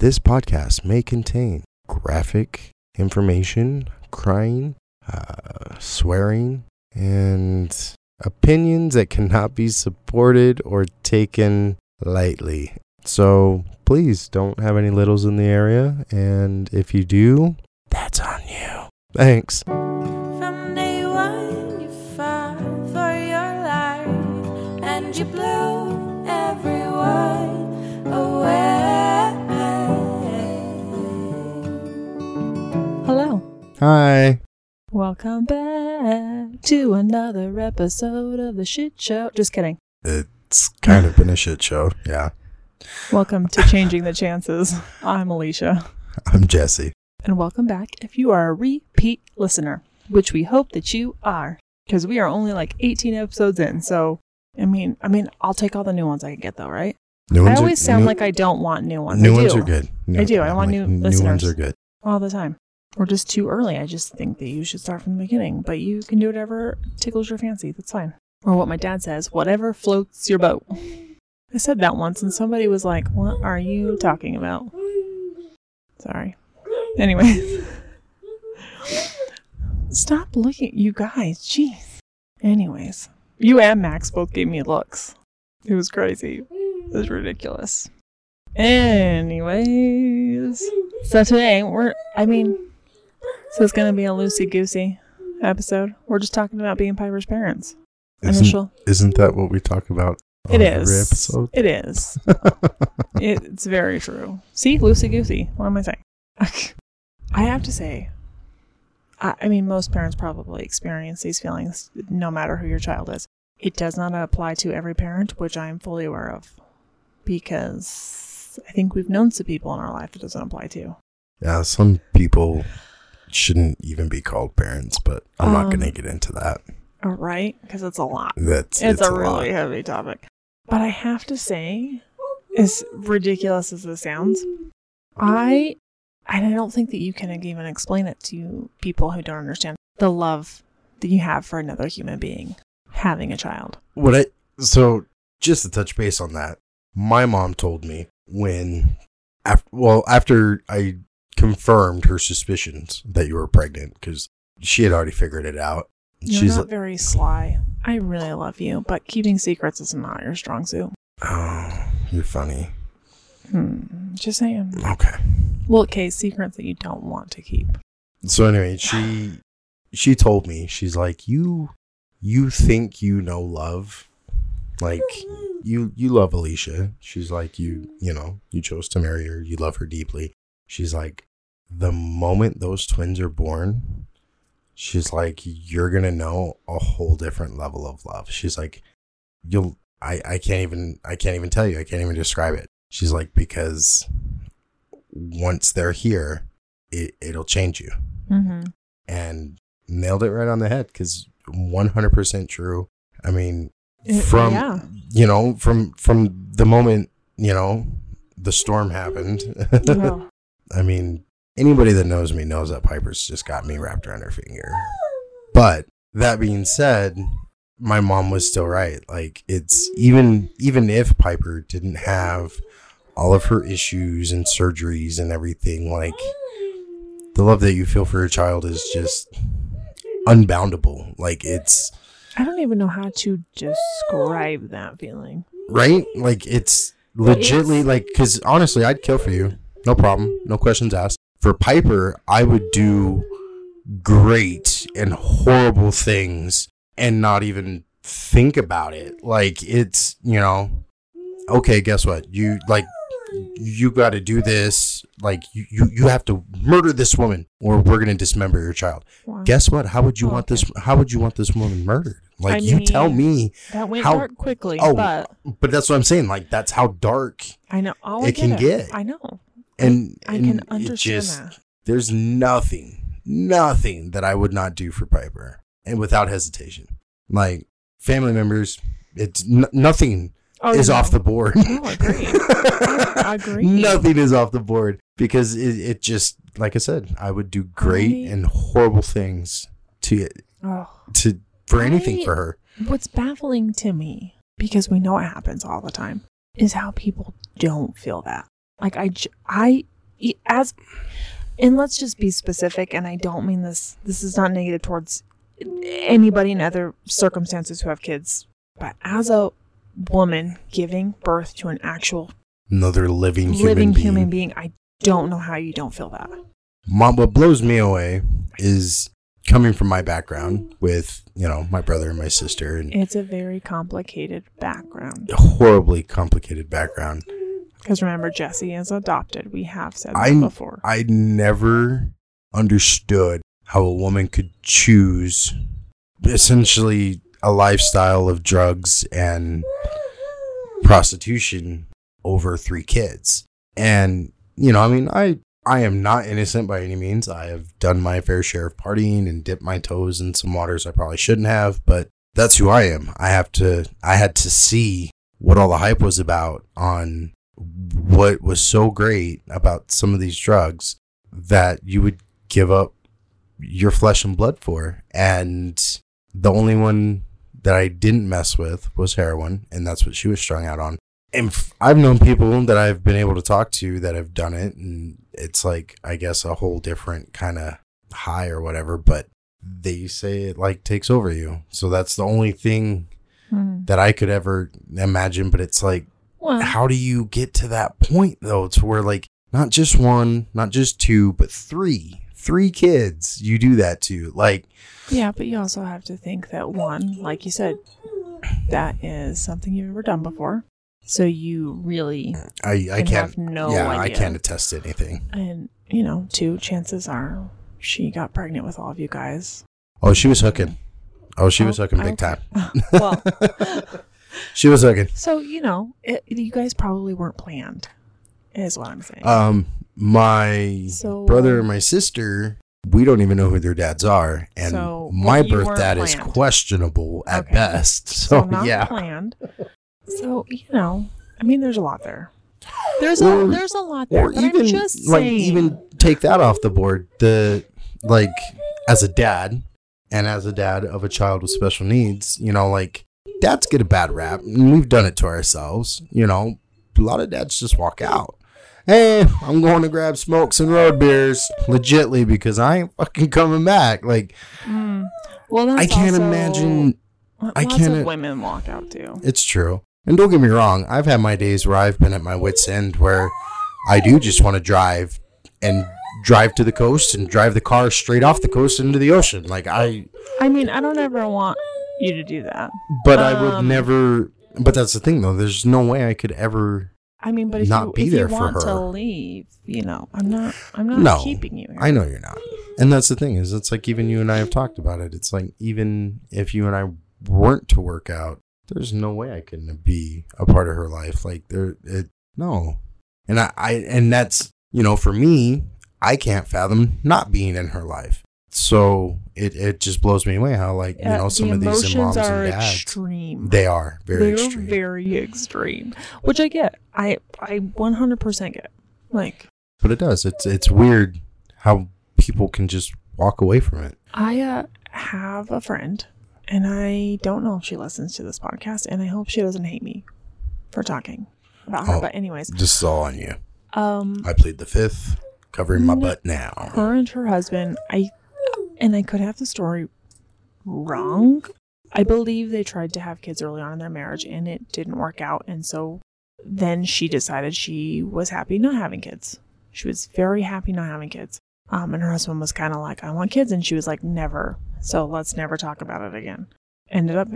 This podcast may contain graphic information, crying, uh, swearing, and opinions that cannot be supported or taken lightly. So please don't have any littles in the area. And if you do, that's on you. Thanks. Hi. Welcome back to another episode of the shit show. Just kidding. It's kind of been a shit show. Yeah. Welcome to Changing the Chances. I'm Alicia. I'm Jesse. And welcome back if you are a repeat listener, which we hope that you are, because we are only like 18 episodes in. So, I mean, I mean, I'll take all the new ones I can get though, right? New I ones are- always sound new- like I don't want new ones. New I ones do, are good. I do. I want new New listeners. ones are good. all the time. Or just too early. I just think that you should start from the beginning, but you can do whatever tickles your fancy. That's fine. Or what my dad says, whatever floats your boat. I said that once and somebody was like, What are you talking about? Sorry. Anyway. Stop looking. You guys, jeez. Anyways, you and Max both gave me looks. It was crazy. It was ridiculous. Anyways. So today we're I mean so it's gonna be a loosey goosey episode. We're just talking about being Piper's parents. Isn't, Initial isn't that what we talk about It is. Every episode? It is. It, it's very true. See, loosey goosey. What am I saying? I have to say, I, I mean, most parents probably experience these feelings no matter who your child is. It does not apply to every parent, which I am fully aware of, because I think we've known some people in our life it doesn't apply to. yeah, some people shouldn't even be called parents, but I'm not going to Um, get into that. All right, because it's a lot. That's It's, a, lot. really heavy topic. But I have to say, as ridiculous as this sounds, I and I don't think that you can even explain it to people who don't understand the love that you have for another human being having a child. what I so just to touch base on that, my mom told me when after well after I confirmed her suspicions that you were pregnant because she had already figured it out. You're She's not like, very sly. I really love you, but keeping secrets is not your strong suit. "Oh, you're funny." Hmm, just saying. Okay. Well, okay, secrets that you don't want to keep. So anyway, she she told me she's like you you think you know love like you you love Alicia. She's like you you know you chose to marry her. You love her deeply. She's like the moment those twins are born, she's like you're gonna know a whole different level of love. She's like you'll I I can't even I can't even tell you. I can't even describe it. She's like because once they're here, it it'll change you Mm-hmm. and nailed it right on the head because 100% true i mean from yeah. you know from from the moment you know the storm happened Well, i mean anybody that knows me knows that piper's just got me wrapped around her finger. But that being said my mom was still right. Like it's even even if piper didn't have all of her issues and surgeries and everything like the love that you feel for your child is just unboundable. Like it's I don't even know how to describe that feeling. right? Like it's legitly like because honestly i'd kill for you. No problem. No questions asked for piper i would do great and horrible things and not even think about it like it's you know okay guess what you like you got to do this like you, you you have to murder this woman or we're gonna dismember your child Wow. guess what how would you Oh, want okay. this how would you want this woman murdered like I you tell me that went how- dark quickly, oh, but but that's what i'm saying like that's how dark I know. Oh, I it can it. get. I know. And I and can it understand just- that. there's nothing nothing that i would not do for piper and without hesitation like family members it's n- nothing Oh, is no. off the board No, agreed. I agree. nothing is off the board because it, it just like i said i would do great I- and horrible things to Oh. to for anything for her What's baffling to me, because we know it happens all the time, is how people don't feel that. Like I, I, as, and let's just be specific. And I don't mean this. This is not negative towards anybody in other circumstances who have kids. But as a woman giving birth to an actual Another living human living being. human being, I don't know how you don't feel that. Mom, what blows me away is coming from my background with, you know, my brother and my sister and It's a very complicated background. a horribly complicated background. Because remember, Jesse is adopted. We have said that I before. I never understood how a woman could choose essentially a lifestyle of drugs and prostitution over three kids. And you know, I mean, I I am not innocent by any means. I have done my fair share of partying and dipped my toes in some waters I probably shouldn't have, but that's who I am. I have to I had to see what all the hype was about on what was so great about some of these drugs that you would give up your flesh and blood for. And the only one that I didn't mess with was heroin, and that's what she was strung out on. And f- I've known people that I've been able to talk to that have done it, and it's like, I guess, a whole different kind of high or whatever, but they say it like takes over you. So that's the only thing Hmm. that I could ever imagine, but it's like, Well, how do you get to that point though to where like not just one not just two but three three kids you do that to like yeah, but you also have to think that one, like you said, that is something you've ever done before. So you really i i can can't have no yeah i can't attest to anything And you know, two chances are she got pregnant with all of you guys. oh she was hooking oh she was Oh, hooking big okay. time well, she was hooking so you know, it, you guys probably weren't planned, is what I'm saying. um my So- brother and my sister we don't even know who their dads are and So, my well, birth dad is questionable at Okay. best so so, not yeah planned. So you know, I mean, there's a lot there. There's Or- a there's a lot there. or but even like saying, even take that off the board the like as a dad and as a dad of a child with special needs you know like dads get a bad rap and we've done it to ourselves you know. A lot of dads just walk out. Hey i'm going to grab smokes and road beers legitly because i ain't fucking coming back. Like Mm. well, that's i can't also- imagine I can't- women walk out too. it's true. And don't get me wrong i've had my days where i've been at my wits end where i do just want to drive and drive to the coast and drive the car straight off the coast into the ocean. Like i I mean, I don't ever want you to do that. but i would Um, never but that's the thing though there's no way i could ever I mean, but if Not you, be if there you for want to her. leave, you know, I'm not. I'm not No, keeping you. Here. i know you're not and that's the thing is it's like even you and i have talked about it it's like even if you and i weren't to work out there's no way i couldn't be a part of her life like there it no and i, I and that's you know for me i can't fathom not being in her life so it it just blows me away how like you know some the of these emotions moms are and dads extreme. they are very They're extreme very extreme, which I get. I I 100% get. Like but it does it's it's weird how people can just walk away from it I uh, have a friend, and I don't know if she listens to this podcast, and I hope she doesn't hate me for talking about her. Oh. But anyways, this is all on you um, i plead the fifth covering my butt now her and her husband, I and I could have the story wrong. I believe they tried to have kids early on in their marriage, and it didn't work out, and so then she decided she was happy not having kids. She was very happy not having kids. Um, and her husband was kind of like, I want kids. And she was like, never. So let's never talk about it again. Ended up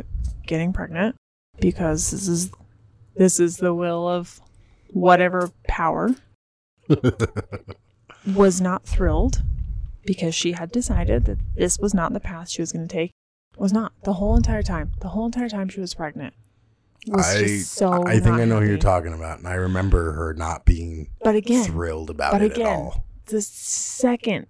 getting pregnant because this is this is the will of whatever power. was not thrilled because she had decided that this was not the path she was going to take. Was not the whole entire time. The whole entire time she was pregnant. Was I just so I think not I know who you're talking about, and I remember her not being But again, thrilled about but it again, at all. the second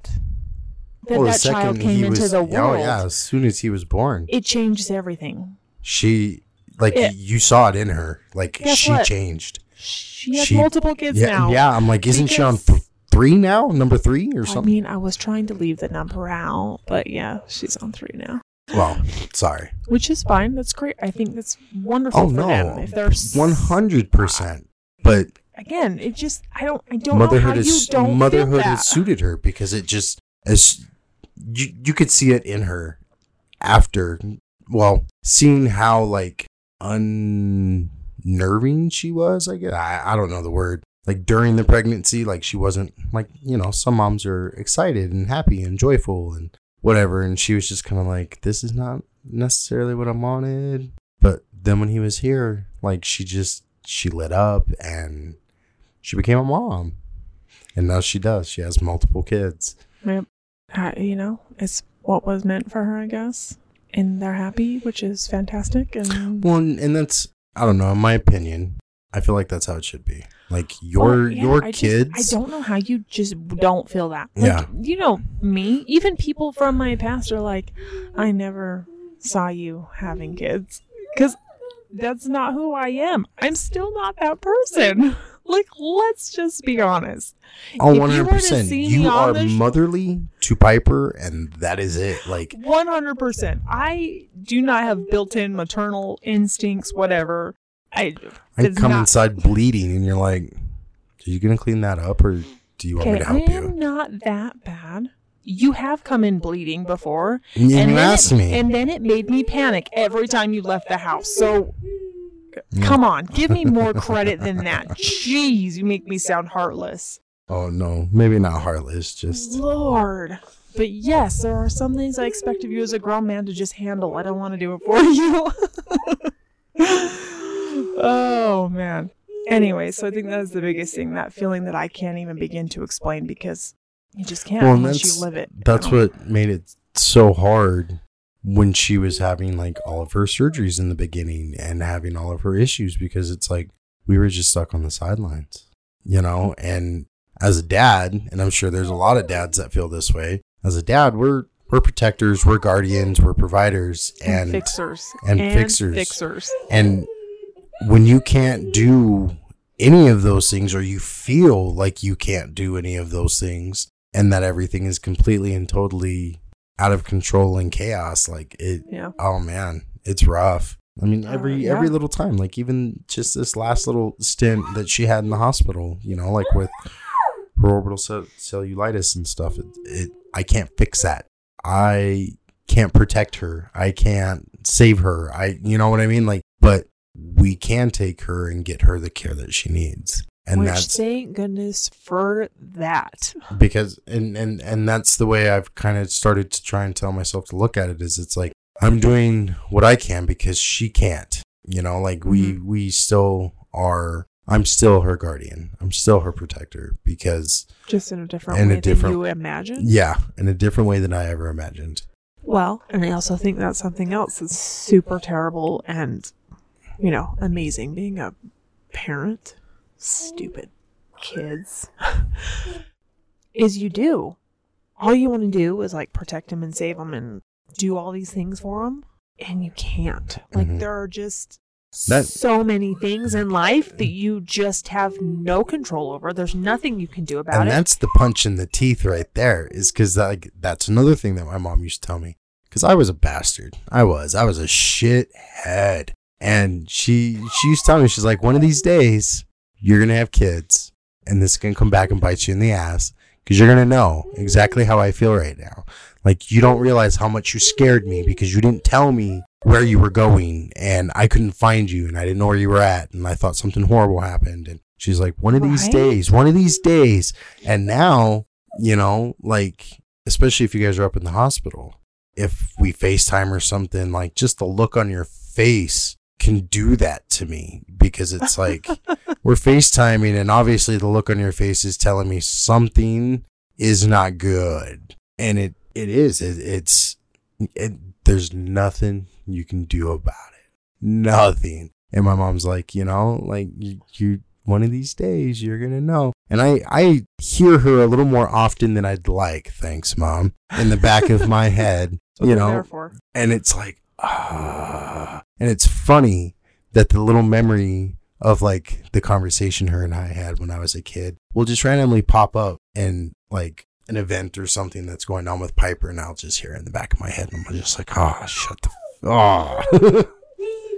that the that child came into was- the world, Oh yeah, as soon as he was born, it changes everything. she like It- you saw it in her. Like she what? changed. She has She- multiple kids yeah, now. yeah. I'm like, isn't she on th- three now? Number three or something? I mean, I was trying to leave the number out, but yeah, she's on three now, well, sorry. which is fine. That's great. I think that's wonderful Oh for no, them. If they're one hundred percent. But again, it just I don't I don't know motherhood you is don't motherhood has suited her because it just as you you could see it in her after well seeing how like unnerving she was i guess I, I don't know the word like during the pregnancy like she wasn't like you know some moms are excited and happy and joyful and whatever and she was just kind of like this is not necessarily what i wanted but then when he was here like she just she lit up and she became a mom and now she does she has multiple kids Yep. Uh, you know, it's what was meant for her, I guess. And they're happy, which is fantastic. And well and, and that's i don't know in my opinion i feel like that's how it should be like your yeah, your I just- kids I don't know how you just don't feel that. Like, Yeah. You know, me, even people from my past are like, I never saw you having kids. Because that's not who I am. I'm still not that person. like, let's just be honest. oh you 100% see you, are sh- motherly to piper and that is it like 100%. I do not have built in maternal instincts, whatever. I, i come not- inside bleeding and you're like are you gonna clean that up or do you want me to I help am you not that bad. You have come in bleeding before. and you asked it, me And then it made me panic every time you left the house. So mm. come on, give me more credit than that. Jeez, you make me sound heartless. oh no maybe not heartless just Lord. But yes, there are some things I expect of you as a grown man to just handle. I don't want to do it for you. oh man. Anyway, so I think that's the biggest thing, that feeling that I can't even begin to explain because you just can't Well, unless you live it. That's what made it so hard when she was having like all of her surgeries in the beginning and having all of her issues because it's like we were just stuck on the sidelines, you know? And as a dad, and I'm sure there's a lot of dads that feel this way, as a dad, we're we're protectors, we're guardians, we're providers and fixers and fixers. fixers. and when you can't do any of those things or you feel like you can't do any of those things and that everything is completely and totally out of control and chaos like it Yeah. oh man it's rough. I mean Uh, every yeah. every little time like even just this last little stint that she had in the hospital you know like with her orbital cell- cellulitis and stuff it, it i can't fix that. I can't protect her. I can't save her. I you know what i mean? Like but we can take her and get her the care that she needs and Which that's thank goodness for that. because and and and that's the way I've kind of started to try and tell myself to look at it is it's like I'm doing what I can because she can't. You know, like we mm-hmm. we still are I'm still her guardian. I'm still her protector because Just in a different In a different- than you imagine. yeah, in a different way than I ever imagined. Well, and I also think that's something else that's super terrible and, you know, amazing being a parent. Stupid kids. is you do. All you want to do is like protect them and save them and do all these things for them. And you can't. Like, Mhm. there are just That- so many things in life that you just have no control over. There's nothing you can do about and it. And that's the punch in the teeth right there is because like that's another thing that my mom used to tell me because i was a bastard i was i was a shithead and she she used to tell me she's like one of these days you're gonna have kids and this is gonna come back and bite you in the ass because you're gonna know exactly how i feel right now. Like you don't realize how much you scared me because you didn't tell me where you were going and i couldn't find you and i didn't know where you were at and i thought something horrible happened. And she's like one of these Right? days one of these days. And now, you know, like, especially if you guys are up in the hospital, if we FaceTime or something, like, just the look on your face can do that to me because it's like we're FaceTiming, and obviously the look on your face is telling me something is not good. And it, it is. It, it's, it, there's nothing you can do about it. Nothing. And my mom's like, you know, like, you, you one of these days you're gonna know and i i hear her a little more often than i'd like thanks mom in the back of my head you know and it's like ah and it's funny that the little memory of like the conversation her and i had when i was a kid will just randomly pop up in like an event or something that's going on with piper and i'll just hear it in the back of my head and i'm just like oh shut the f- oh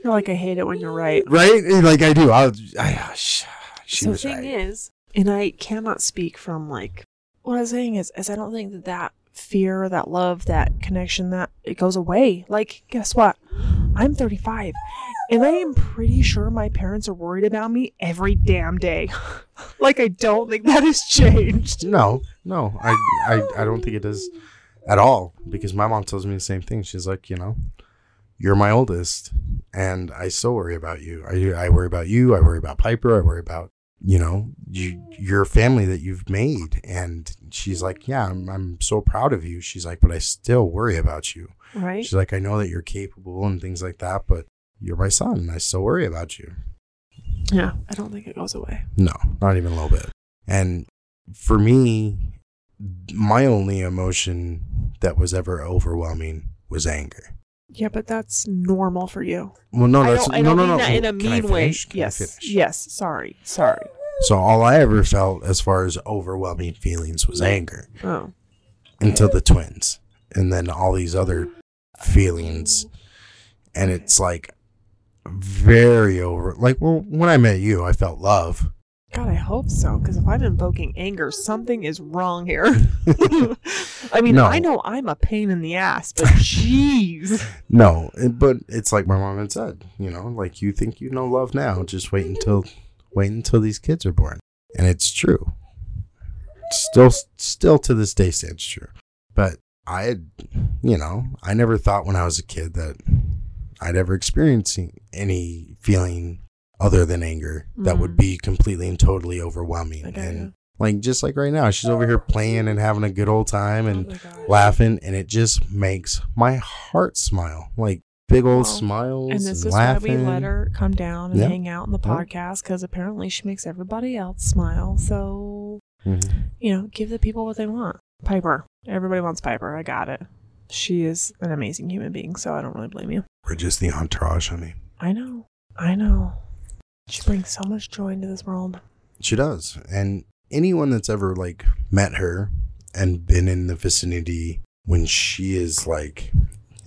You're like, I hate it when you're right. right? Like I do. I'll, I, uh, sh- she so the thing right. is, and I cannot speak from like what I'm saying is, is I don't think that that fear, that love, that connection, that it goes away. Like, guess what? I'm 35, and I am pretty sure my parents are worried about me every damn day. like, I don't think that has changed. No, no, I, I, I don't think it is at all because my mom tells me the same thing. She's like, you know, you're my oldest, and I still worry about you. I, I worry about you. I worry about Piper. I worry about you know you, your family that you've made. And she's like, yeah, I'm, I'm so proud of you. She's like, but I still worry about you. Right? She's like, I know that you're capable and things like that, but you're my son, and I still worry about you. Yeah, I don't think it goes away. No, not even a little bit. And for me, my only emotion that was ever overwhelming was anger. Yeah, but that's normal for you. Well, no, I that's don't, I no, don't no, no. that in a I mean way. Yes. Yes. Sorry. Sorry. So all I ever felt as far as overwhelming feelings was anger Oh. until the twins, and then all these other feelings, and it's like very over. Like well, when I met you, I felt love. God, I hope so. Because if I'm invoking anger, something is wrong here. I mean, No. I know I'm a pain in the ass, but jeez. No, but it's like my mom had said, you know, like you think you know love now, just wait mm-hmm. until wait until these kids are born. And it's true. Still still to this day stands true. But I had you know, I never thought when I was a kid that I'd ever experience any feeling other than anger that would Mhm. be completely and totally overwhelming. Get and like just like right now, she's over here playing and having a good old time and Oh laughing and it just makes my heart smile like big old Well, smiles And and, this is laughing why we let her come down and Yeah. hang out in the podcast because apparently she makes everybody else smile. So, Mhm. you know, give the people what they want. Piper. Everybody wants Piper. I got it. She is an amazing human being, so I don't really blame you. we're just the entourage honey I know. I know. She brings so much joy into this world. she does and anyone that's ever like met her and been in the vicinity when she is like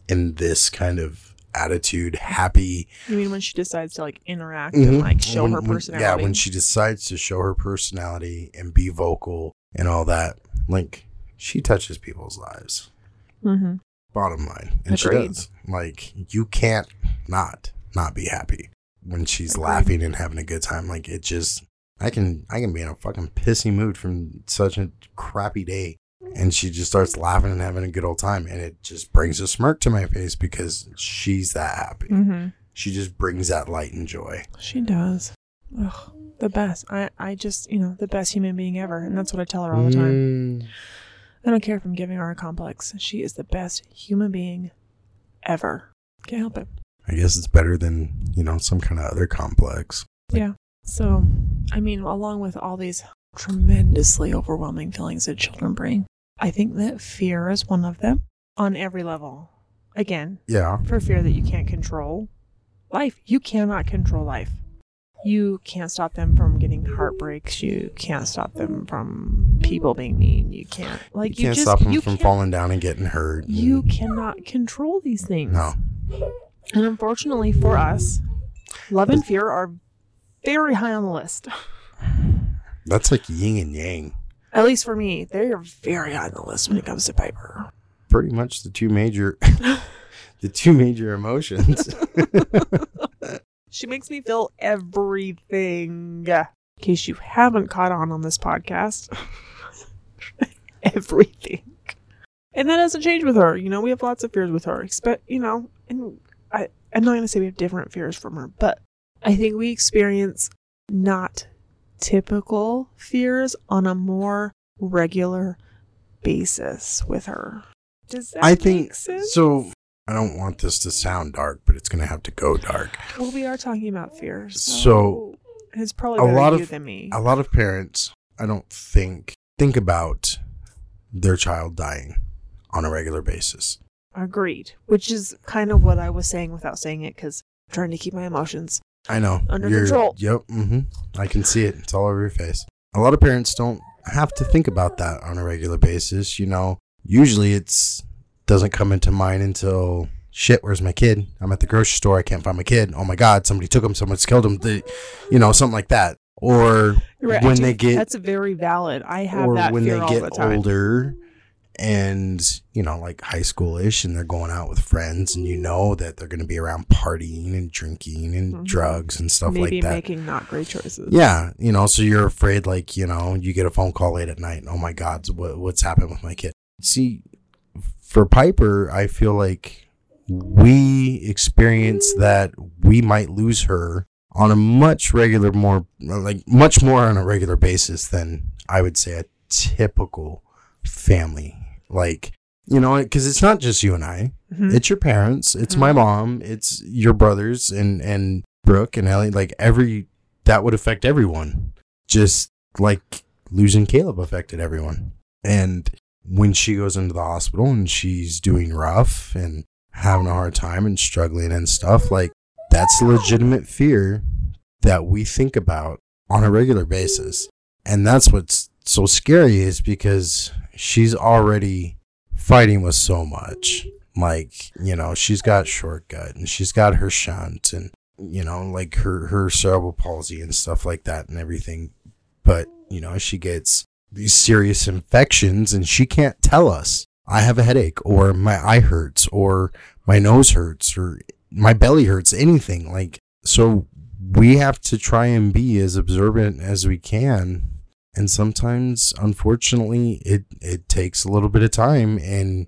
in this kind of attitude happy You mean when she decides to like interact and Mhm. like show When- her when- personality? yeah when she decides to show her personality and be vocal and all that like she touches people's lives. Hmm bottom line. And she does. like you can't not not be happy when she's Agreed. laughing and having a good time. Like it just i can i can be in a fucking pissy mood from such a crappy day. And she just starts laughing and having a good old time. And it just brings a smirk to my face because she's that happy. Hmm she just brings that light and joy. She does. Ugh, the best. I, I just, you know, the best human being ever. And that's what I tell her all the time. Mm, I don't care if I'm giving her a complex. She is the best human being ever. Can't help it. i guess it's better than you know some kind of other complex Yeah. So, I mean, along with all these tremendously overwhelming feelings that children bring, I think that fear is one of them on every level. Again, yeah for fear that you can't control life. You cannot control life. You can't stop them from getting heartbreaks. You can't stop them from people being mean. You can't like you can't just, stop them you from falling down and getting hurt and- You cannot control these things. no And unfortunately for us, love and fear are very high on the list. that's like yin and yang At least for me, they are very high on the list when it comes to Piper. pretty much the two major the two major emotions She makes me feel everything. In case you haven't caught on on this podcast, everything. And that doesn't change with her. You know, we have lots of fears with her. Expect, you know, and I, I'm not going to say we have different fears from her, but I think we experience not typical fears on a more regular basis with her. Does that i make think sense? so i don't want this to sound dark but it's gonna have to go dark Well, we are talking about fears. So, So, it's probably a lot of- than me. a lot of parents i don't think think about their child dying on a regular basis Agreed. Which is kind of what I was saying without saying it because I'm trying to keep my emotions. i know Under control. yep Mm-hmm. i can see it it's all over your face a lot of parents don't have to think about that on a regular basis you know usually it's doesn't come into mind until shit where's my kid i'm at the grocery store i can't find my kid oh my god somebody took him someone's killed him the, you know something like that or right. when they get that's very valid. I have or that when fear they all the get time. older and you know like high schoolish and they're going out with friends and you know that they're going to be around partying and drinking and Mhm. drugs and stuff Maybe like that making not great choices. yeah you know so you're afraid like you know you get a phone call late at night and, oh my god what, what's happened with my kid see for piper i feel like we experience that we might lose her on a much regular more like much more on a regular basis than i would say a typical family. Like you know because it's not just you and i. Mhm. it's your parents. It's my Mhm. mom. It's your brothers and and brooke and ellie. Like every that would affect everyone. Just like losing caleb affected everyone. And when she goes into the hospital and she's doing rough and having a hard time and struggling and stuff like that's legitimate fear that we think about on a regular basis. And that's what's so scary is because she's already fighting with so much. Like you know she's got short gut and she's got her shunt and you know like her her cerebral palsy and stuff like that and everything. But you know she gets these serious infections and she can't tell us i have a headache or my eye hurts or my nose hurts or my belly hurts anything like so we have to try and be as observant as we can. And sometimes unfortunately it it takes a little bit of time and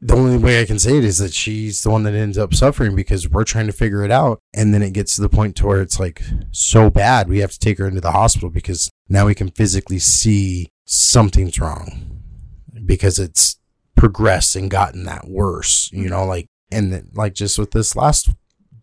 the only way I can say it is that she's the one that ends up suffering because we're trying to figure it out. And then it gets to the point to where it's like so bad we have to take her into the hospital because now we can physically see something's wrong because it's progressed and gotten that worse you know like and then, like just with this last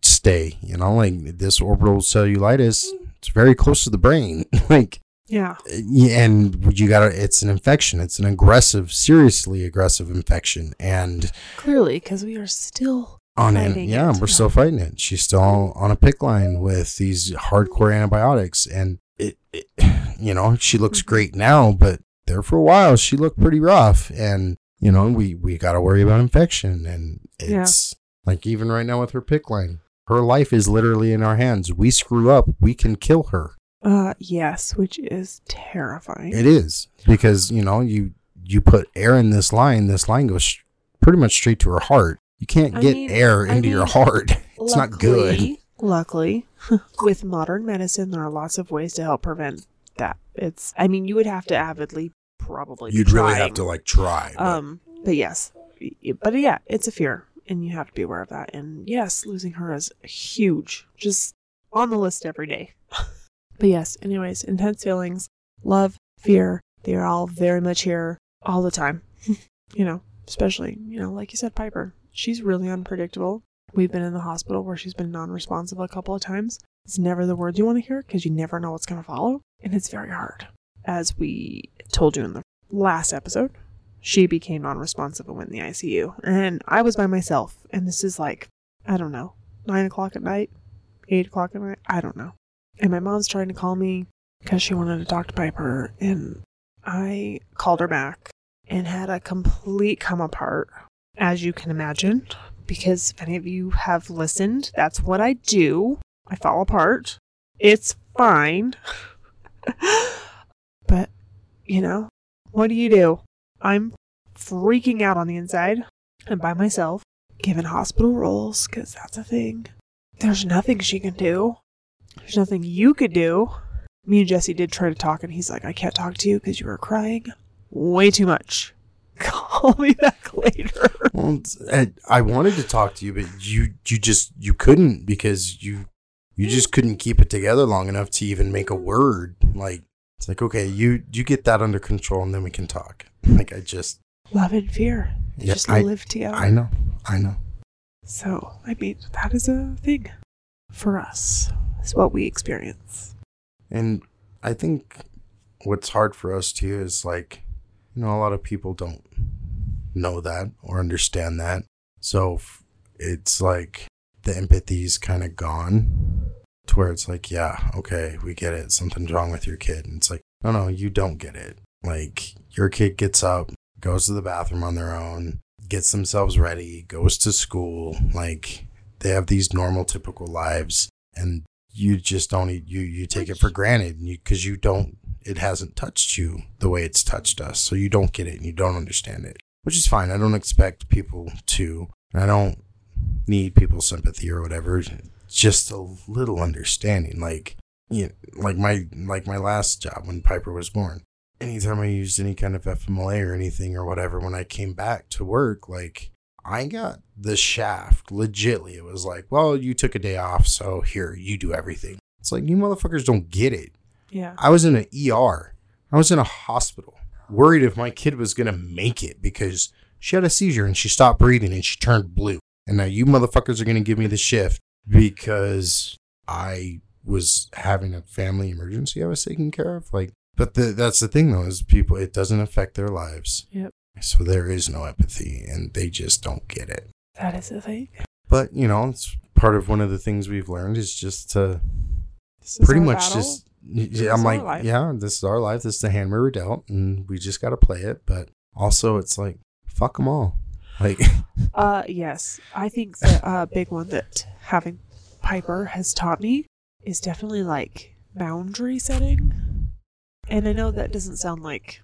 stay you know like this orbital cellulitis it's very close to the brain. Like Yeah. yeah, and you gotta it's an infection it's an aggressive seriously aggressive infection and Clearly, because we are still on it yeah it. we're still fighting it she's still on a PICC line with these hardcore antibiotics and it, it you know she looks Mhm. great now but there for a while she looked pretty rough and you know we we gotta worry about infection and Yeah. it's like even right now with her PICC line her life is literally in our hands we screw up we can kill her Uh, yes, which is terrifying. It is because you know you you put air in this line. This line goes sh- pretty much straight to her heart. You can't I get mean- air I into your heart. It's not good. Luckily- Luckily, with modern medicine, there are lots of ways to help prevent that. It's, I mean, you would have to avidly probably. You'd really have to like try. but- Um, but yes, but yeah, it's a fear, and you have to be aware of that. And yes, losing her is huge, just on the list every day. but yes, anyways, intense feelings, love, fear, they are all very much here all the time. you know, especially you know, like you said, Piper, she's really unpredictable. We've been in the hospital where she's been non-responsive a couple of times. It's never the word you want to hear because you never know what's going to follow, and it's very hard. As we told you in the last episode, she became non-responsive and went in the ICU, and I was by myself. And this is like, I don't know, nine o'clock at night, eight o'clock at night, I don't know. And my mom's trying to call me because she wanted to talk to Piper, and I called her back and had a complete come apart, as you can imagine. Because if any of you have listened, that's what I do. I fall apart. It's fine. but, you know, what do you do? I'm freaking out on the inside and by myself, given hospital roles, because that's a thing. There's nothing she can do. There's nothing you could do. Me and Jesse did try to talk, and he's like, I can't talk to you because you were crying way too much. Call me back later. Well, I, I wanted to talk to you, but you you just you couldn't because you you just couldn't keep it together long enough to even make a word. Like it's like okay, you you get that under control, and then we can talk. Like I just Love and fear. They Yeah, just I- live together. I know I know. So, I mean, that is a thing for us. It's what we experience. And I think what's hard for us too is like, you know, a lot of people don't know that or understand that. So it's like the empathy's kind of gone to where it's like, yeah, okay, we get it. Something's wrong with your kid. And it's like, no, no, you don't get it. Like, your kid gets up, goes to the bathroom on their own, gets themselves ready, goes to school. Like, they have these normal, typical lives. And you just don't you you take it for granted and you because you don't it hasn't touched you the way it's touched us. So you don't get it and you don't understand it which is fine. I don't expect people to i don't need people's sympathy or whatever. Just a little understanding. Like you know, like my like my last job when piper was born. Anytime i used any kind of fmla or anything or whatever when i came back to work like I got the shaft legitly. It was like, well, you took a day off, so here, you do everything. It's like, you motherfuckers don't get it. Yeah. I was in an ER. I was in a hospital, worried if my kid was going to make it because she had a seizure and she stopped breathing and she turned blue. And now you motherfuckers are going to give me the shift because I was having a family emergency I was taking care of. Like, but the, that's the thing though, is people, it doesn't affect their lives. Yep. So there is no empathy and they just don't get it. That is the thing. But, you know, it's part of one of the things we've learned is just to is pretty much battle. just yeah, I'm like, life. yeah, this is our life. This is the hand we were dealt, and we just got to play it. But also, it's like, fuck them all. Like, Uh, yes. I think the uh, big one that having Piper has taught me is definitely like boundary setting. And I know that doesn't sound like,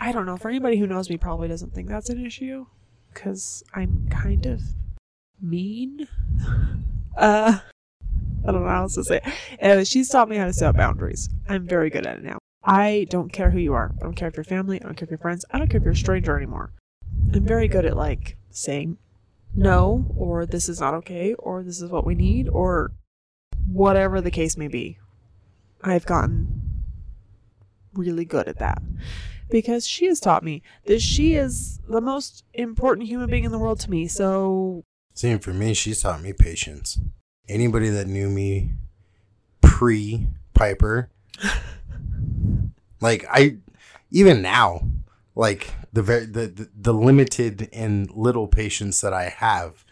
I don't know, for anybody who knows me, probably doesn't think that's an issue because I'm kind of mean. Uh, I don't know how else to say it. Uh, she's taught me how to set boundaries. I'm very good at it now. I don't care who you are. I don't care if you're family. I don't care if you're friends. I don't care if you're a stranger anymore. I'm very good at like saying no or this is not okay or this is what we need or whatever the case may be. I've gotten really good at that because she has taught me that she is the most important human being in the world to me. So, same for me. She's taught me patience. Anybody that knew me pre Piper, like I, even now, like the very the, the the limited and little patience that I have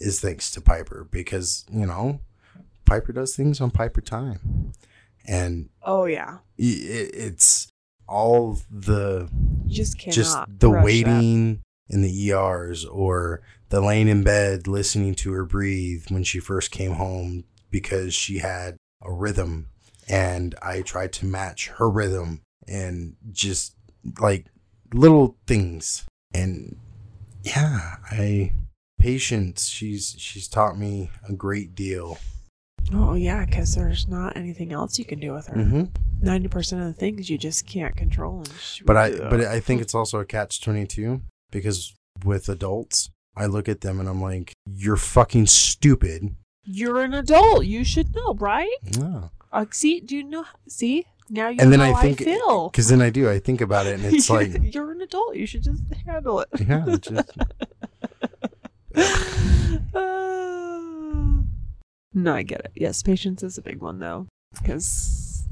is thanks to Piper because you know Piper does things on Piper time, and oh yeah, it, it's all the you just cannot just the waiting in the ERs or the laying in bed listening to her breathe when she first came home because she had a rhythm. And I tried to match her rhythm and just like little things. And yeah I patience she's she's taught me a great deal Oh yeah, because there's not anything else you can do with her. hmm 90 percent of the things you just can't control. But I but I think it's also a catch 22 because with adults I look at them and I'm like you're fucking stupid you're an adult. You should know, right? no Uh, see, do you know? See, now you and then know I how think because then I do I think about it and it's like you're an adult. You should just handle it. yeah just Uh, no, I get it. Yes, patience is a big one though, because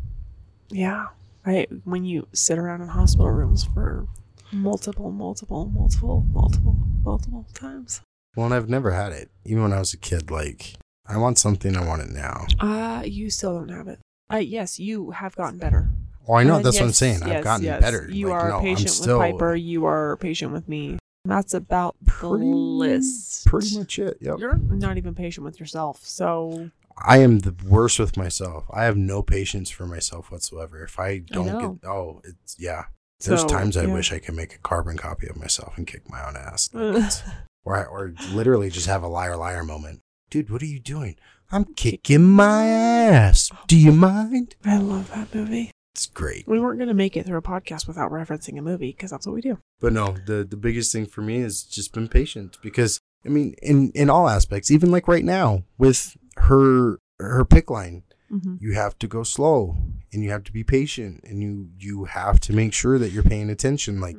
yeah, right. when you sit around in hospital rooms for multiple, multiple, multiple, multiple, multiple times. well and I've never had it even when I was a kid like I want something I want it now Uh, you still don't have it. Uh, yes, you have gotten better. oh I know Uh, that's what I'm yes, saying I've gotten yes. better You Like, are no, I'm patient still with Piper. You are patient with me. That's about Pretty- the list. pretty much it yep You're not even patient with yourself. So I am the worst with myself I have no patience for myself whatsoever if I don't know. get oh it's yeah there's so, times I yeah. wish I could make a carbon copy of myself and kick my own ass or, or literally just have a liar liar moment. Dude, what are you doing? I'm kicking my ass. Do you mind? I love that movie. It's great. We weren't going to make it through a podcast without referencing a movie because that's what we do. But no, the the biggest thing for me has just been patience because I mean, in in all aspects, even like right now with her her PICC line, Mm-hmm. you have to go slow and you have to be patient and you you have to make sure that you're paying attention. Like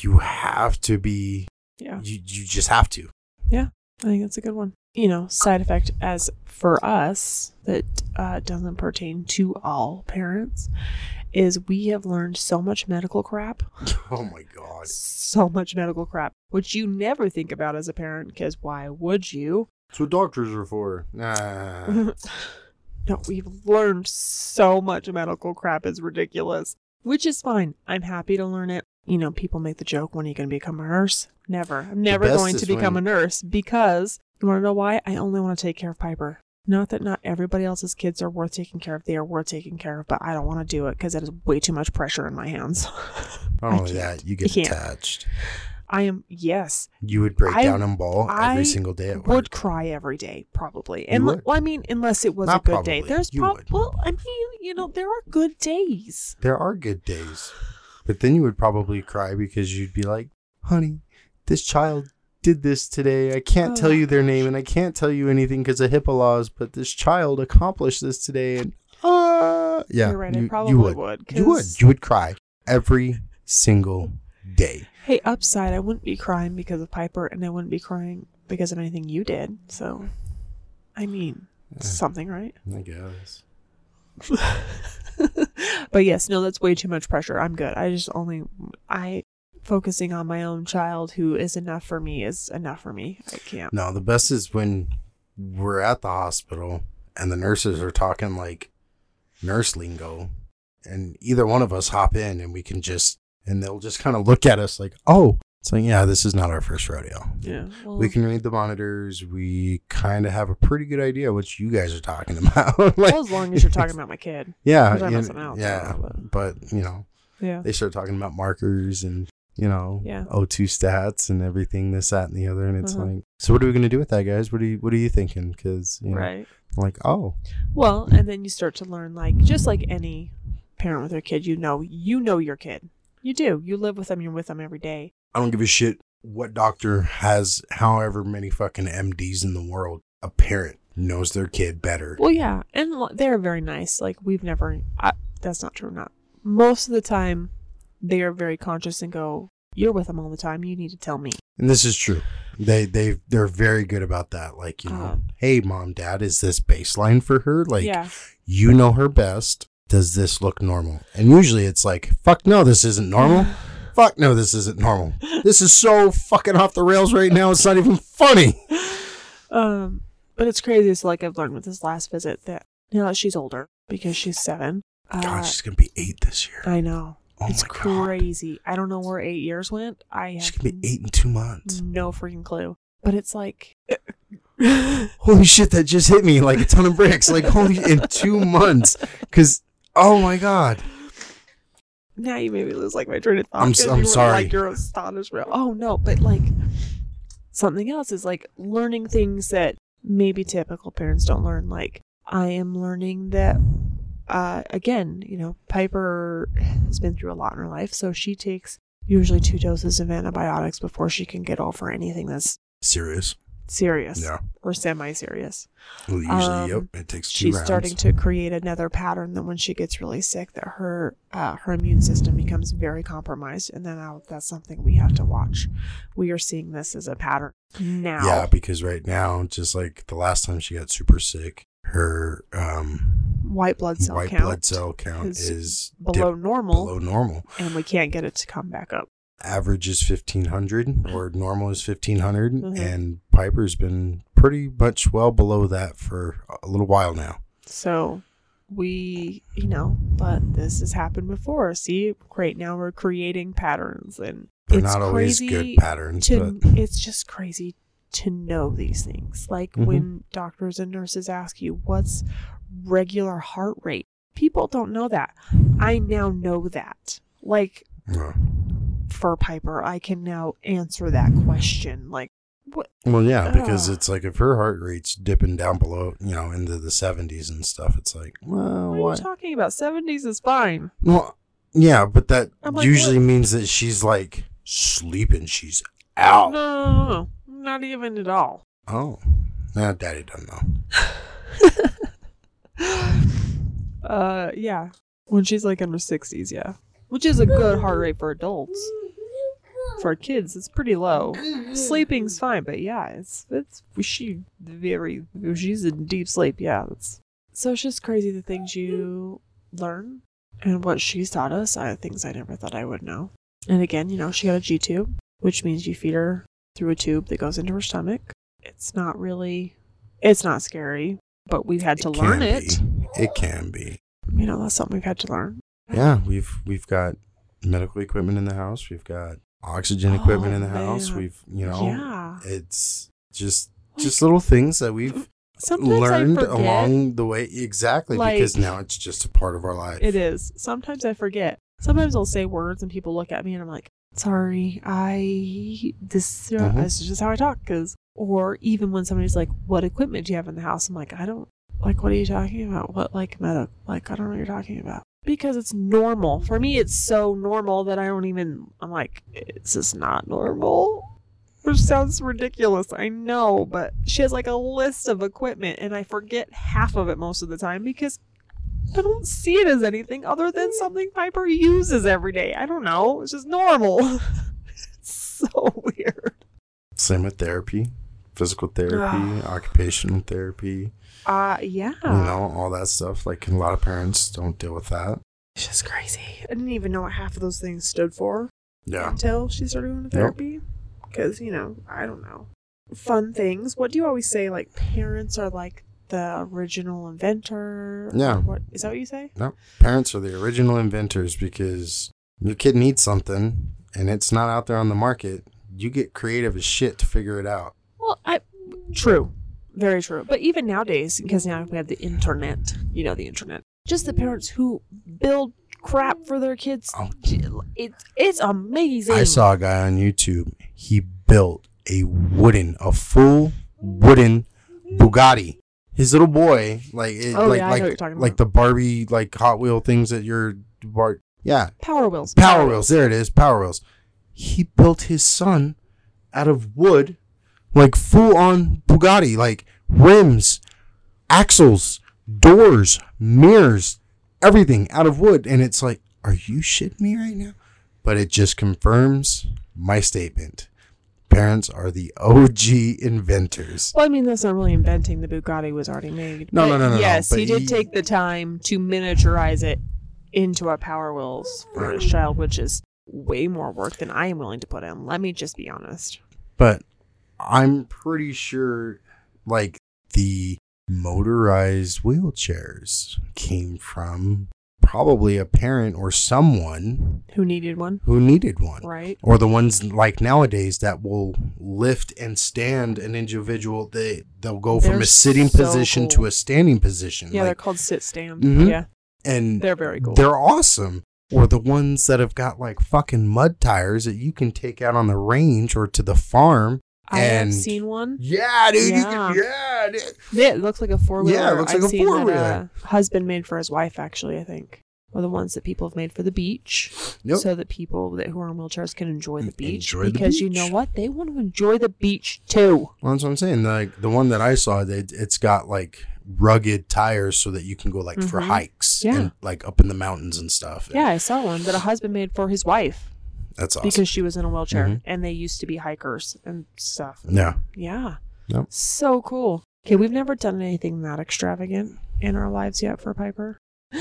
you have to be Yeah, you you just have to. Yeah, I think that's a good one. You know, side effect as for us that uh, doesn't pertain to all parents is we have learned so much medical crap Oh my god. so much medical crap, which you never think about as a parent because why would you? That's what doctors are for. Nah. no, we've learned so much medical crap is ridiculous, which is fine. I'm happy to learn it. You know, people make the joke, when are you going to become a nurse? Never. I'm never going to become when- a nurse because you want to know why? I only want to take care of Piper. Not that not everybody else's kids are worth taking care of. They are worth taking care of, but I don't want to do it because it is way too much pressure in my hands. Not only that, you get I can't. attached. I am yes, You would break I- down and bawl I every single day at work. would cry every day probably. And would. well, I mean, unless it was Not a good day. probably, There's you prob- would. well, I mean, you know, there are good days. There are good days, but then you would probably cry because you'd be like, "Honey, this child did this today. I can't tell Oh, you their name and I can't tell you anything because of HIPAA laws, but this child accomplished this today." And uh, yeah, You're right. you, I probably you would. would. You would. You would cry every single day. Hey, upside, I wouldn't be crying because of Piper, and I wouldn't be crying because of anything you did. So, I mean, something, right? I guess. but yes, no, that's way too much pressure. I'm good. I just only I focusing on my own child who is enough for me is enough for me. I can't. No, the best is when we're at the hospital and the nurses are talking like nurse lingo, and either one of us hop in and we can just, and they'll just kind of look at us like, oh, it's like, yeah, this is not our first rodeo. Yeah. Well, We can read the monitors. We kind of have a pretty good idea what you guys are talking about. like, well, as long as you're talking about my kid. yeah, you- out, yeah, but you know, Yeah. they start talking about markers and you know Yeah. O2 stats and everything this that and the other and it's Uh-huh. like so what are we going to do with that guys what are you what are you thinking because you know Right. like oh Well, and then you start to learn like just like any parent with their kid, you know, you know your kid. You do. You live with them. You're with them every day. I don't give a shit what doctor has however many fucking MDs in the world a parent knows their kid better Well, yeah, and they're very nice. Like we've never. I, that's not true. Not most of the time, they are very conscious and go, "You're with them all the time. You need to tell me." and this is true. They they they're very good about that. Like you know Um, hey mom dad is this baseline for her? Like yeah, you know her best. Does this look normal? And usually it's like fuck no this isn't normal. Fuck no this isn't normal. This is so fucking off the rails right now it's not even funny. Um, but it's crazy. So, like I've learned with this last visit that now that she's older because she's seven. Uh, god she's gonna be eight this year. I know oh it's my god crazy. I don't know where eight years went. I she could be eight in two months no freaking clue. But it's like, holy shit that just hit me like a ton of bricks like holy in two months because oh my god now you made me lose like my train of thought. I'm I'm were, sorry. Like your astonishment. Oh no, but like something else is like learning things that maybe typical parents don't learn. Like I am learning that. Uh, again, you know, Piper has been through a lot in her life, so she takes usually two doses of antibiotics before she can get over anything that's serious? serious yeah. or semi-serious. well, usually Um, yep it takes two she's rounds. starting to create another pattern that when she gets really sick that her uh, her immune system becomes very compromised and then now that's something we have to watch. We are seeing this as a pattern now. Yeah, because right now, just like the last time she got super sick, her um, white blood cell white count blood cell count is is below dip- normal below normal. and we can't get it to come back up Average is fifteen hundred, or normal is fifteen Mhm. and Piper's been pretty much well below that for a little while now. so we you know but this has happened before see great now we're creating patterns and They're it's not always crazy good patterns, to but it's just crazy to know these things. Like Mhm. when doctors and nurses ask you what's regular heart rate? People don't know that. I now know that. Like uh, for piper i can now answer that question. Like what well, yeah, because it's like if her heart rate's dipping down below, you know, into the seventies and stuff, it's like, well, what are what? you talking about? 70s is fine. Well, yeah, but that like, usually means that she's like sleeping. She's out. no, no, no, no, not even at all. Oh, nah, daddy doesn't know. uh yeah. When she's like in her 60s yeah. Which is a good heart rate for adults. For kids it's pretty low. Sleeping's fine but yeah it's it's she very she's in deep sleep yeah it's. So it's just crazy the things you learn and what she's taught us are things i never thought i would know. And again you know she got a g tube which means you feed her through a tube that goes into her stomach it's not really it's not scary but we've had to It learn it be. It can be. you know that's something we've had to learn Yeah, we've we've got medical equipment in the house. We've got oxygen equipment Oh, in the house. man. We've you know, yeah it's just just little things that we've Sometimes learned along the way. Exactly, Like- because now it's just a part of our life. It is. Sometimes I forget. Sometimes I'll say words and people look at me and I'm like, sorry, I this Mhm. this is just how I talk. Cause or even when somebody's like, what equipment do you have in the house? I'm like, I don't like. What are you talking about? What like meta? Like I don't know what you're talking about. Because it's normal for me. It's so normal that I don't even. I'm like, it's just not normal. Which sounds ridiculous, I know, but she has like a list of equipment, and I forget half of it most of the time because I don't see it as anything other than something Piper uses every day. I don't know. It's just normal. it's so weird. Same with therapy, physical therapy, occupational therapy. Uh yeah. You know, all that stuff. Like a lot of parents don't deal with that. It's just crazy. I didn't even know what half of those things stood for Yeah. until she started going to therapy. Because, you know, I don't know. Fun things. What do you always say? Like parents are like the original inventor. Yeah. Or What is that what you say? No, parents are the original inventors because your kid needs something and it's not out there on the market. You get creative as shit to figure it out. Well, I true, very true. But even nowadays, because now we have the internet, you know, the internet. Just the parents who build crap for their kids. Oh. It's it's amazing. I saw a guy on YouTube. He built a wooden, a full wooden Bugatti. His little boy, like, it, Oh, like, yeah, like, what you're talking like the Barbie, like Hot Wheel things that you're, bar- yeah, Power Wheels. Power Wheels. There it is, Power Wheels. He built his son out of wood, like full on Bugatti, like rims, axles, doors, mirrors, everything out of wood. And it's like, are you shitting me right now? But it just confirms my statement. Parents are the OG inventors. Well, I mean, that's not really inventing. The Bugatti was already made. No, no, no, no, no, Yes, but he did he- take the time to miniaturize it into a Power Wheels for his child, which is way more work than I am willing to put in. Let me just be honest. But I'm pretty sure, like, the motorized wheelchairs came from probably a parent or someone Who needed one? who needed one. Right. Or the ones like nowadays that will lift and stand an individual. They they'll go from They're a sitting so position to a standing position. Yeah, they're called sit stand. Mhm. Yeah, and they're very cool. they're awesome. Or the ones that have got like fucking mud tires that you can take out on the range or to the farm. I have seen one. Yeah, dude. You Yeah. can, yeah, dude. It looks like a four wheeler. Yeah, it looks like I've a four-wheeler. uh, husband made for his wife, actually. I think, or the ones that people have made for the beach, Yep. so that people that who are in wheelchairs can enjoy the beach. Enjoy the because you know what, they want to enjoy the beach too. Well, that's what I'm saying. Like the one that I saw, it, it's got like rugged tires so that you can go like for Mhm. hikes Yeah. and like up in the mountains and stuff. Yeah, I saw one that a husband made for his wife that's awesome. because she was in a wheelchair, Mhm. and they used to be hikers and stuff. yeah, Yeah. Yep. So cool. Okay, we've never done anything that extravagant in our lives yet for Piper.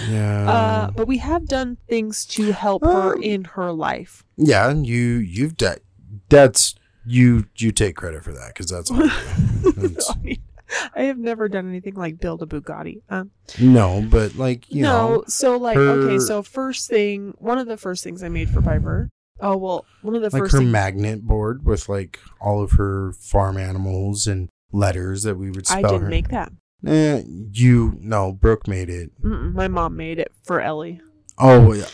Yeah, Uh, but we have done things to help her Um, in her life. yeah. And you you've done that's you you take credit for that because that's all. you do. It's- I mean, I have never done anything like build a Bugatti. Um, no, but like you no, know, so like her- okay, so first thing, one of the first things I made for Piper. Oh well, one of the like first her magnet board with like all of her farm animals and letters that we would I didn't her. make that. Eh, you no, Brooke made it. Mm-mm, my mom made it for Ellie. Oh yeah,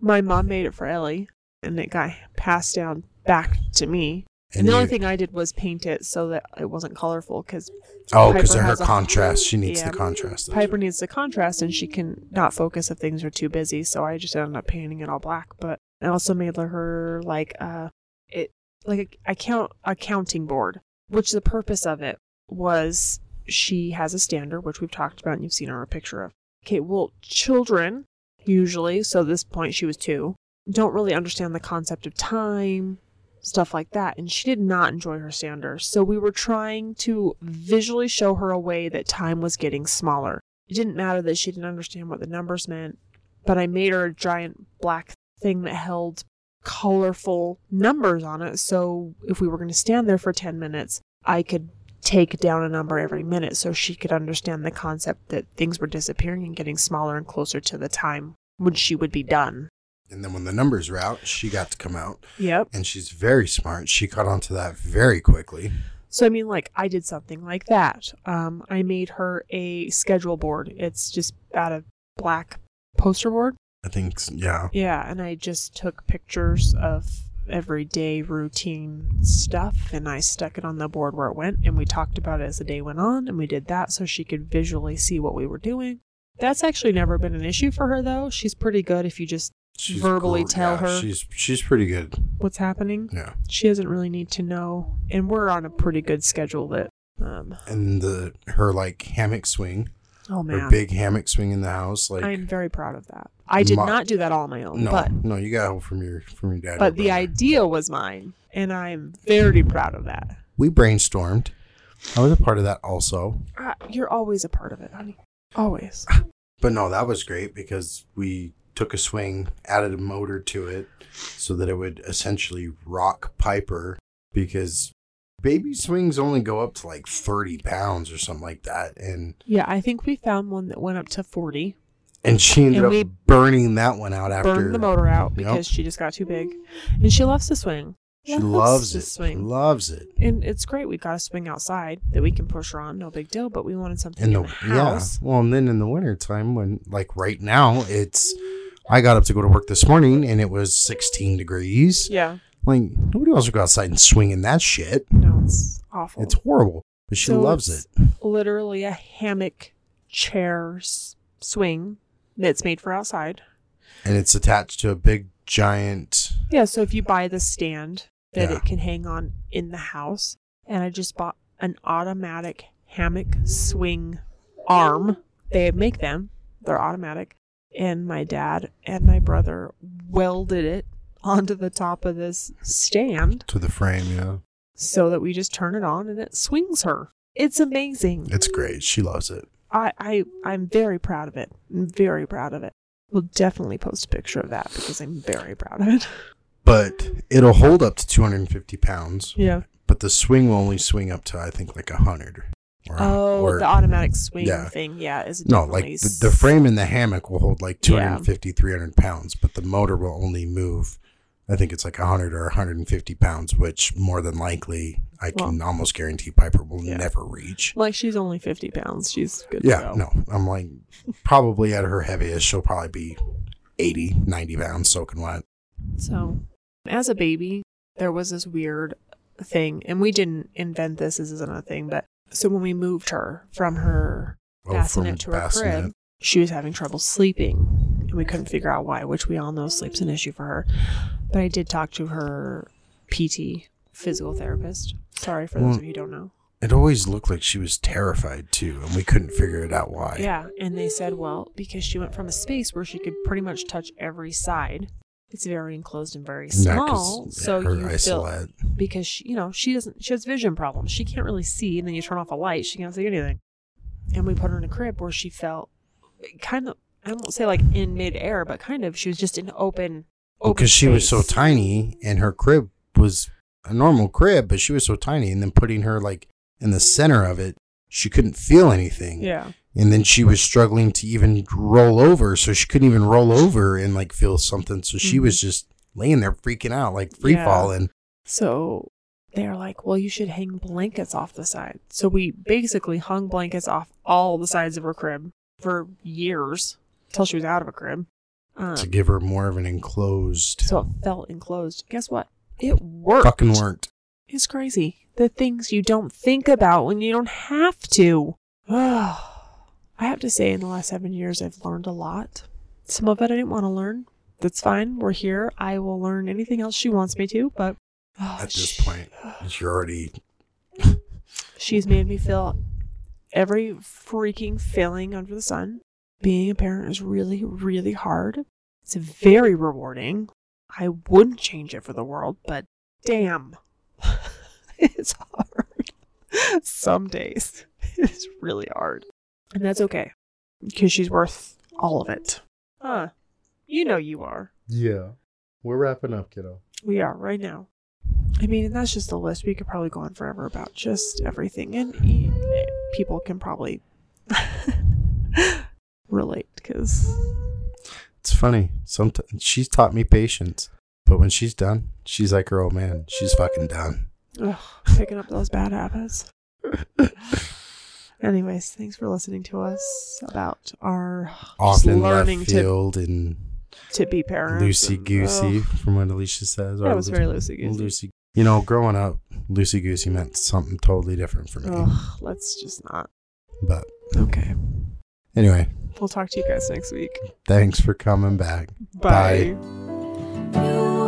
My mom made it for Ellie, and it got passed down back to me. And, and the only thing I did was paint it so that it wasn't colorful because Oh, because of her has a- contrast. She needs Yeah. the contrast. Piper needs the contrast and she can not focus if things are too busy. So I just ended up painting it all black. But I also made her like uh it like a account accounting board, which the purpose of it was she has a stander, which we've talked about and you've seen her a picture of. Okay, well, children usually, so at this point she was two, don't really understand the concept of time, stuff like that. And she did not enjoy her stander. So we were trying to visually show her a way that time was getting smaller. It didn't matter that she didn't understand what the numbers meant, but I made her a giant black thing that held colorful numbers on it. So if we were going to stand there for 10 minutes, I could take down a number every minute so she could understand the concept that things were disappearing and getting smaller and closer to the time when she would be done. And then when the numbers were out, she got to come out. Yep. And she's very smart. She caught on to that very quickly. So I mean, like I did something like that. Um, I made her a schedule board. It's just out of black poster board. I think yeah. Yeah, and I just took pictures of everyday routine stuff and I stuck it on the board where it went and we talked about it as the day went on and we did that so she could visually see what we were doing. That's actually never been an issue for her though. She's pretty good if you just She's Verbally gr- tell yeah, her. she's she's pretty good. what's happening. Yeah. She doesn't really need to know and we're on a pretty good schedule that um And the her like hammock swing, oh man. big hammock swing in the house, like I'm very proud of that. I did My- not do that all on my own, no, but no, you got help from your from your dad. or but the idea was mine and I'm very proud of that. we brainstormed. I was a part of that also. Uh, you're always a part of it, honey. Always. But no, that was great because we took a swing, added a motor to it so that it would essentially rock Piper because baby swings only go up to like 30 pounds or something like that. And Yeah, I think we found one that went up to 40. and she ended And up burning that one out after. Burned the motor out Yep. because she just got too big. And she loves to swing. She loves to it. She swing. loves it. And it's great. We got a swing outside that we can push her on. No big deal. But we wanted something In in the, the, yeah. house. Well, and then in the wintertime when like right now it's I got up to go to work this morning and it was 16 degrees. Yeah. Like nobody wants to go outside and swing in that shit. No, it's awful. It's horrible, but she So loves it. Literally a hammock chair swing that's made for outside. And it's attached to a big giant. Yeah, so if you buy the stand that Yeah. it can hang on in the house, and I just bought an automatic hammock swing arm. They make them, they're automatic. And my dad and my brother welded it onto the top of this stand To the frame, yeah. so that we just turn it on and it swings her. It's amazing. It's great. She loves it. I, I I'm very proud of it. I'm very proud of it. We'll definitely post a picture of that because I'm very proud of it. But it'll hold up to 250 pounds. Yeah. But the swing will only swing up to, I think, like a 100. Or, Oh, or- the automatic swing yeah. thing. Yeah, is no, like the, the frame in the hammock will hold like Yeah. 250, 300 pounds, but the motor will only move, I think it's like 100 or 150 pounds, which more than likely I can almost guarantee Piper will Yeah. never reach. Like she's only 50 pounds. She's good Yeah, go. no, I'm like probably at her heaviest, she'll probably be 80, 90 pounds soaking wet. So, as a baby, there was this weird thing, and we didn't invent this. This isn't a thing, but so when we moved her from her Oh, bassinet to her crib, she was having trouble sleeping, and we couldn't figure out why, which we all know sleep's an issue for her. But I did talk to her PT, physical therapist. Sorry for those of you who don't know. It always looked like she was terrified too, and we couldn't figure it out why. Yeah, and they said, well, because she went from a space where she could pretty much touch every side. It's very enclosed and very small, so you feel isolate. because she, you know she doesn't she has vision problems. She can't really see, and then you turn off a light, she can't see anything. And we put her in a crib where she felt kind of I won't say like in midair, but kind of she was just in open. open because she was so tiny and her crib was a normal crib, but she was so tiny, and then putting her like in the center of it, she couldn't feel anything. Yeah, And then she was struggling to even roll over, so she couldn't even roll over and like feel something. So she Mhm. was just laying there freaking out, like free Yeah. falling. so they're like, well, you should hang blankets off the side. So we basically hung blankets off all the sides of her crib for years till she was out of a crib. Um, to give her more of an enclosed. so it felt enclosed. Guess what? It worked. Fucking worked. It's crazy. The things you don't think about when you don't have to. I have to say, in the last seven years, I've learned a lot. Some of it I didn't want to learn. That's fine. We're here. I will learn anything else she wants me to, but oh, At this sh- point, you're already she's made me feel every freaking feeling under the sun. Being a parent is really, really hard. It's very rewarding. I wouldn't change it for the world, but damn, it's hard. Some days it's really hard. And that's okay because she's worth all of it. Huh. You know you are. yeah. We're wrapping up, kiddo. We are right now. I mean, that's just a list. We could probably go on forever about just everything, and people can probably relate because It's funny. Sometimes she's taught me patience, but when she's done, she's like her old man. She's fucking done. Ugh, picking up those bad habits. Anyways, thanks for listening to us about our in learning left to field and to be parents. loosey goosey, Ugh. from what Alicia says. Yeah, was very loosey-goosey. Loosey. You know, growing up, loosey goosey meant something totally different for me. Ugh, let's just not. But Okay. Anyway, We'll talk to you guys next week. thanks for coming back. Bye. Bye. You